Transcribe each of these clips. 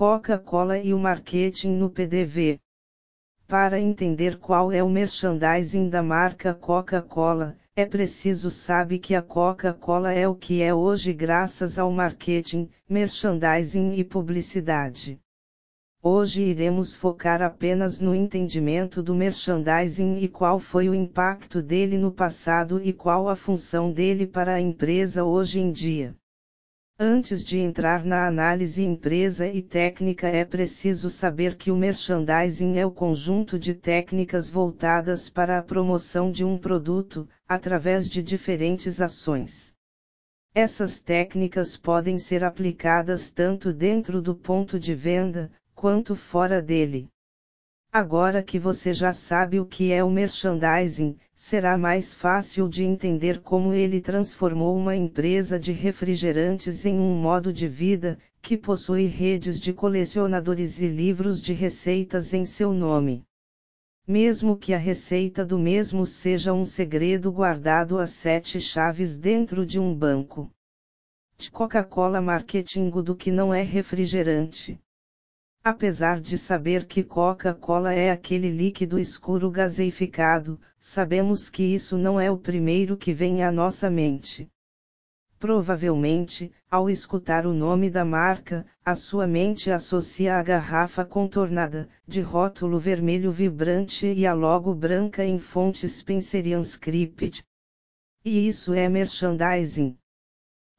Coca-Cola e o marketing no PDV. Para entender qual é o merchandising da marca Coca-Cola, é preciso saber que a Coca-Cola é o que é hoje graças ao marketing, merchandising e publicidade. Hoje iremos focar apenas no entendimento do merchandising e qual foi o impacto dele no passado e qual a função dele para a empresa hoje em dia. Antes de entrar na análise empresa e técnica é preciso saber que o merchandising é o conjunto de técnicas voltadas para a promoção de um produto, através de diferentes ações. Essas técnicas podem ser aplicadas tanto dentro do ponto de venda, quanto fora dele. Agora que você já sabe o que é o merchandising, será mais fácil de entender como ele transformou uma empresa de refrigerantes em um modo de vida, que possui redes de colecionadores e livros de receitas em seu nome. Mesmo que a receita do mesmo seja um segredo guardado a sete chaves dentro de um banco. De Coca-Cola Marketing do que não é refrigerante. Apesar de saber que Coca-Cola é aquele líquido escuro gaseificado, sabemos que isso não é o primeiro que vem à nossa mente. Provavelmente, ao escutar o nome da marca, a sua mente associa a garrafa contornada, de rótulo vermelho vibrante e a logo branca em fonte Spencerian Script. E isso é merchandising.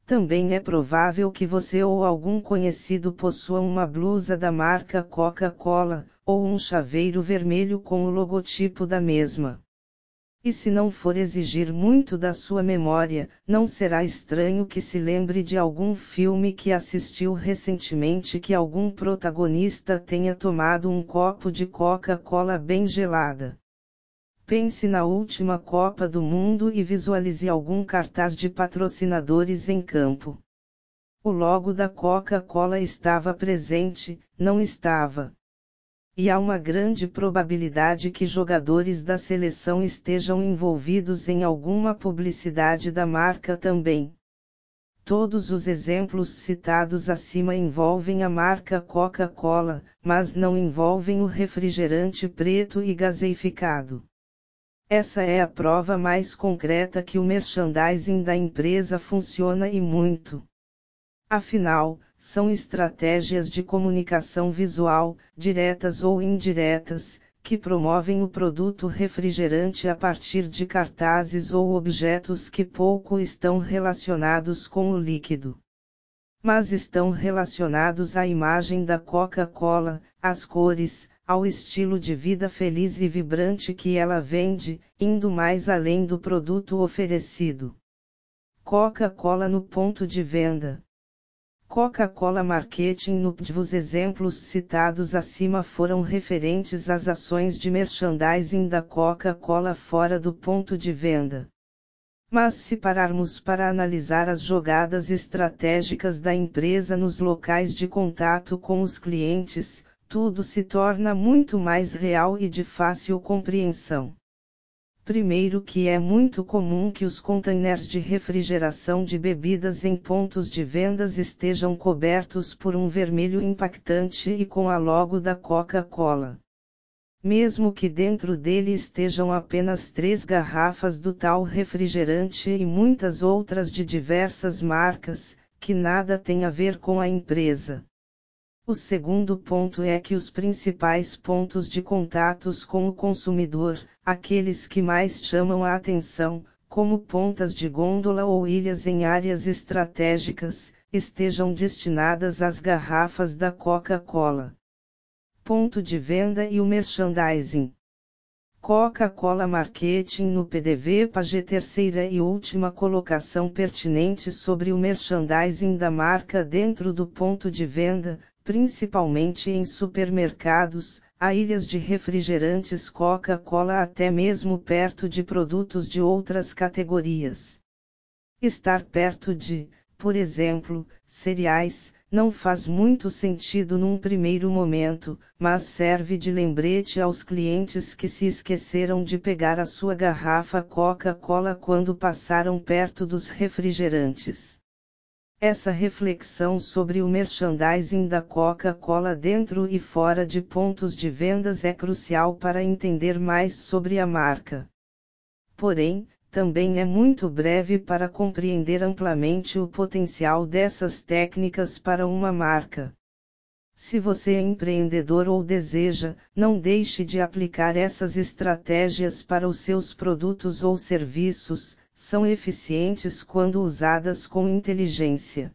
Também é provável que você ou algum conhecido possua uma blusa da marca Coca-Cola, ou um chaveiro vermelho com o logotipo da mesma. E se não for exigir muito da sua memória, não será estranho que se lembre de algum filme que assistiu recentemente que algum protagonista tenha tomado um copo de Coca-Cola bem gelada. Pense na última Copa do Mundo e visualize algum cartaz de patrocinadores em campo. O logo da Coca-Cola estava presente, não estava. E há uma grande probabilidade que jogadores da seleção estejam envolvidos em alguma publicidade da marca também. Todos os exemplos citados acima envolvem a marca Coca-Cola, mas não envolvem o refrigerante preto e gaseificado. Essa é a prova mais concreta que o merchandising da empresa funciona e muito. Afinal, são estratégias de comunicação visual, diretas ou indiretas, que promovem o produto refrigerante a partir de cartazes ou objetos que pouco estão relacionados com o líquido. Mas estão relacionados à imagem da Coca-Cola, às cores, ao estilo de vida feliz e vibrante que ela vende, indo mais além do produto oferecido. Coca-Cola no ponto de venda. Coca-Cola Marketing no Os exemplos citados acima foram referentes às ações de merchandising da Coca-Cola fora do ponto de venda. Mas se pararmos para analisar as jogadas estratégicas da empresa nos locais de contato com os clientes, tudo se torna muito mais real e de fácil compreensão. Primeiro que é muito comum que os containers de refrigeração de bebidas em pontos de vendas estejam cobertos por um vermelho impactante e com a logo da Coca-Cola. Mesmo que dentro dele estejam apenas três garrafas do tal refrigerante e muitas outras de diversas marcas, que nada tem a ver com a empresa. O segundo ponto é que os principais pontos de contatos com o consumidor, aqueles que mais chamam a atenção, como pontas de gôndola ou ilhas em áreas estratégicas, estejam destinadas às garrafas da Coca-Cola. Ponto de venda e o merchandising. Coca-Cola Marketing no PDV Page terceira e última colocação pertinente sobre o merchandising da marca dentro do ponto de venda, principalmente em supermercados, a ilhas de refrigerantes Coca-Cola até mesmo perto de produtos de outras categorias. Estar perto de, por exemplo, cereais, não faz muito sentido num primeiro momento, mas serve de lembrete aos clientes que se esqueceram de pegar a sua garrafa Coca-Cola quando passaram perto dos refrigerantes. Essa reflexão sobre o merchandising da Coca-Cola dentro e fora de pontos de vendas é crucial para entender mais sobre a marca. Porém, também é muito breve para compreender amplamente o potencial dessas técnicas para uma marca. Se você é empreendedor ou deseja, não deixe de aplicar essas estratégias para os seus produtos ou serviços, são eficientes quando usadas com inteligência.